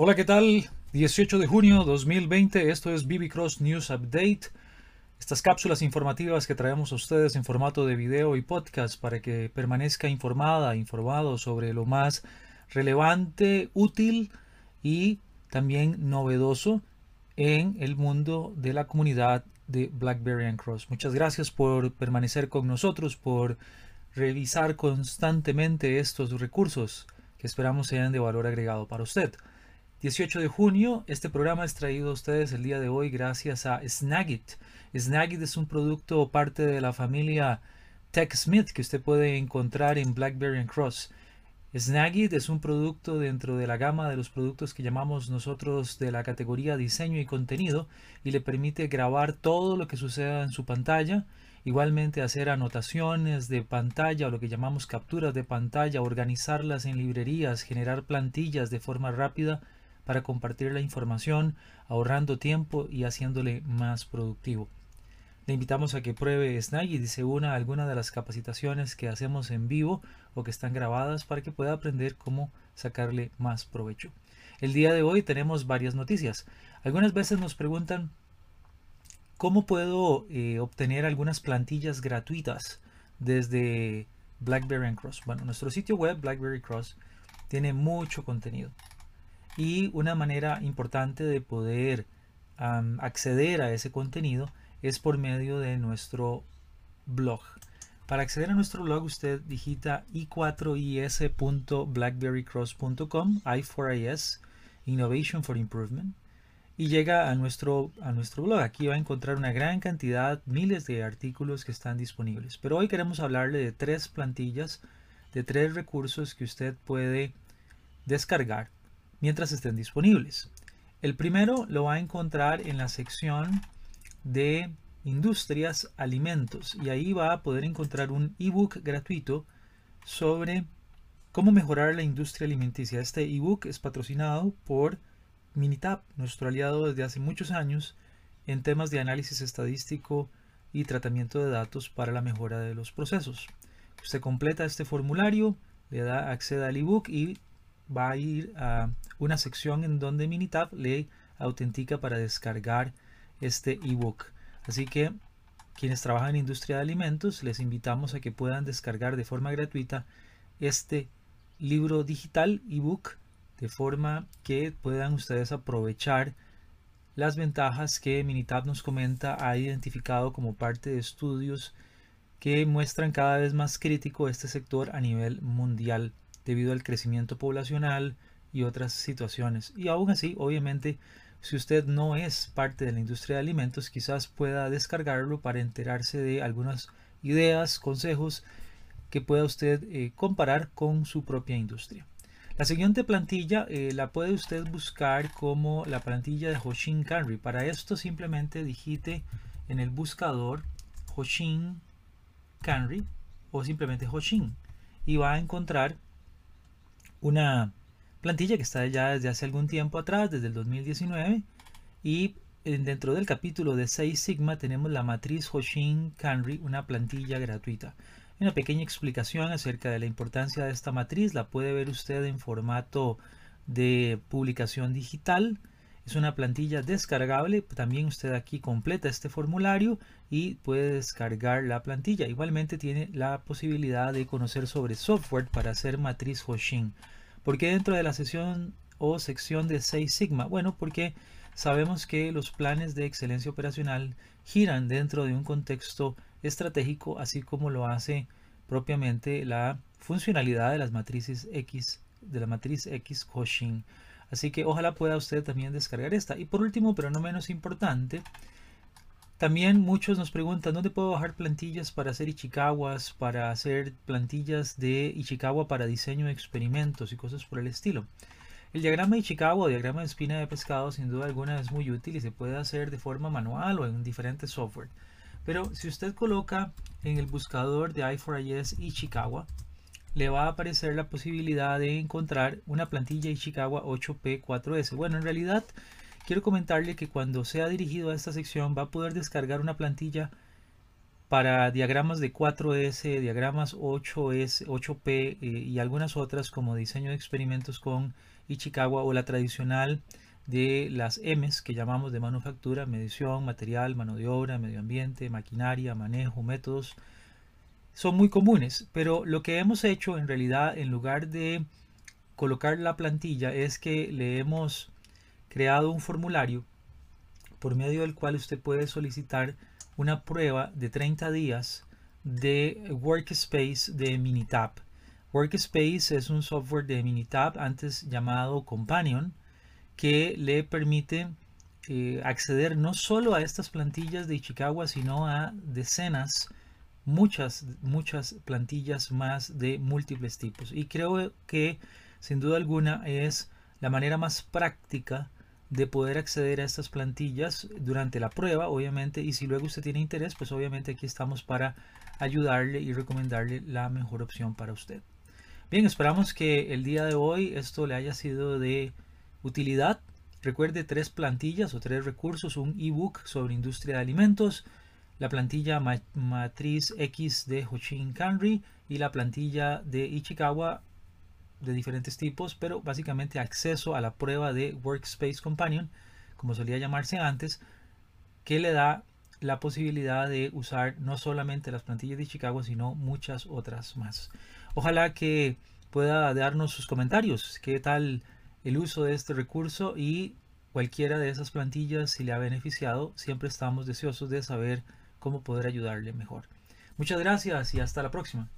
Hola, ¿qué tal? 18 de junio 2020, esto es BB Cross News Update. Estas cápsulas informativas que traemos a ustedes en formato de video y podcast para que permanezca informada, informado sobre lo más relevante, útil y también novedoso en el mundo de la comunidad de BlackBerry and Cross. Muchas gracias por permanecer con nosotros, por revisar constantemente estos recursos que esperamos sean de valor agregado para usted. 18 de junio, este programa es traído a ustedes el día de hoy gracias a Snagit. Snagit es un producto parte de la familia TechSmith que usted puede encontrar en BlackBerry and Cross. Snagit es un producto dentro de la gama de los productos que llamamos nosotros de la categoría diseño y contenido y le permite grabar todo lo que suceda en su pantalla, igualmente hacer anotaciones de pantalla o lo que llamamos capturas de pantalla, organizarlas en librerías, generar plantillas de forma rápida para compartir la información, ahorrando tiempo y haciéndole más productivo. Le invitamos a que pruebe Snagit y se una a alguna de las capacitaciones que hacemos en vivo o que están grabadas para que pueda aprender cómo sacarle más provecho. El día de hoy tenemos varias noticias. Algunas veces nos preguntan cómo puedo eh, obtener algunas plantillas gratuitas desde BlackBerry Cross. Bueno, nuestro sitio web BlackBerry Cross tiene mucho contenido y una manera importante de poder acceder a ese contenido es por medio de nuestro blog. Para acceder a nuestro blog usted digita i4is.blackberrycross.com, i4is, Innovation for Improvement, y llega a nuestro, a nuestro blog. Aquí va a encontrar una gran cantidad, miles de artículos que están disponibles. Pero hoy queremos hablarle de tres plantillas, de tres recursos que usted puede descargar mientras estén disponibles. El primero lo va a encontrar en la sección de industrias alimentos y ahí va a poder encontrar un ebook gratuito sobre cómo mejorar la industria alimenticia. Este ebook es patrocinado por Minitab, nuestro aliado desde hace muchos años en temas de análisis estadístico y tratamiento de datos para la mejora de los procesos. Usted completa este formulario, le da acceso al ebook y va a ir a una sección en donde Minitab le autentica para descargar este ebook. Así que quienes trabajan en industria de alimentos les invitamos a que puedan descargar de forma gratuita este libro digital ebook de forma que puedan ustedes aprovechar las ventajas que Minitab nos comenta ha identificado como parte de estudios que muestran cada vez más crítico este sector a nivel mundial debido al crecimiento poblacional y otras situaciones. Y aún así, obviamente, si usted no es parte de la industria de alimentos, quizás pueda descargarlo para enterarse de algunas ideas, consejos que pueda usted eh, comparar con su propia industria. La siguiente plantilla eh, la puede usted buscar como la plantilla de Hoshin Kanri. Para esto simplemente digite en el buscador Hoshin Kanri o simplemente Hoshin y va a encontrar una plantilla que está ya desde hace algún tiempo atrás, desde el 2019, y dentro del capítulo de 6 Sigma tenemos la matriz Hoshin Kanri, una plantilla gratuita. Una pequeña explicación acerca de la importancia de esta matriz la puede ver usted en formato de publicación digital. Es una plantilla descargable. También usted aquí completa este formulario y puede descargar la plantilla. Igualmente tiene la posibilidad de conocer sobre software para hacer matriz Hoshin. ¿Por qué dentro de la sesión o sección de 6 Sigma? Bueno, porque sabemos que los planes de excelencia operacional giran dentro de un contexto estratégico, así como lo hace propiamente la funcionalidad de las matrices X, de la matriz X Hoshin. Así que ojalá pueda usted también descargar esta. Y por último, pero no menos importante, también muchos nos preguntan dónde puedo bajar plantillas para hacer Ichikawas, para hacer plantillas de Ichikawa para diseño de experimentos y cosas por el estilo. El diagrama de Ichikawa diagrama de espina de pescado sin duda alguna es muy útil y se puede hacer de forma manual o en diferentes software. Pero si usted coloca en el buscador de i4IS Ichikawa, le va a aparecer la posibilidad de encontrar una plantilla Ichikawa 8P4S. Bueno, en realidad quiero comentarle que cuando sea dirigido a esta sección va a poder descargar una plantilla para diagramas de 4S, diagramas 8S, 8P eh, y algunas otras como diseño de experimentos con Ichikawa o la tradicional de las M's que llamamos de manufactura, medición, material, mano de obra, medio ambiente, maquinaria, manejo, métodos, son muy comunes, pero lo que hemos hecho en realidad en lugar de colocar la plantilla es que le hemos creado un formulario por medio del cual usted puede solicitar una prueba de 30 días de Workspace de Minitab. Workspace es un software de Minitab antes llamado Companion que le permite eh, acceder no solo a estas plantillas de Ichikawa, sino a decenas, muchas, muchas plantillas más de múltiples tipos. Y creo que sin duda alguna es la manera más práctica de poder acceder a estas plantillas durante la prueba, obviamente, y si luego usted tiene interés, pues obviamente aquí estamos para ayudarle y recomendarle la mejor opción para usted. Bien, esperamos que el día de hoy esto le haya sido de Utilidad. Recuerde tres plantillas o tres recursos, un ebook sobre industria de alimentos, la plantilla matriz X de Hoshin Kanri y la plantilla de Ichikawa de diferentes tipos, pero básicamente acceso a la prueba de Workspace Companion, como solía llamarse antes, que le da la posibilidad de usar no solamente las plantillas de Chicago, sino muchas otras más. Ojalá que pueda darnos sus comentarios, qué tal el uso de este recurso y cualquiera de esas plantillas si le ha beneficiado, siempre estamos deseosos de saber cómo poder ayudarle mejor. Muchas gracias y hasta la próxima.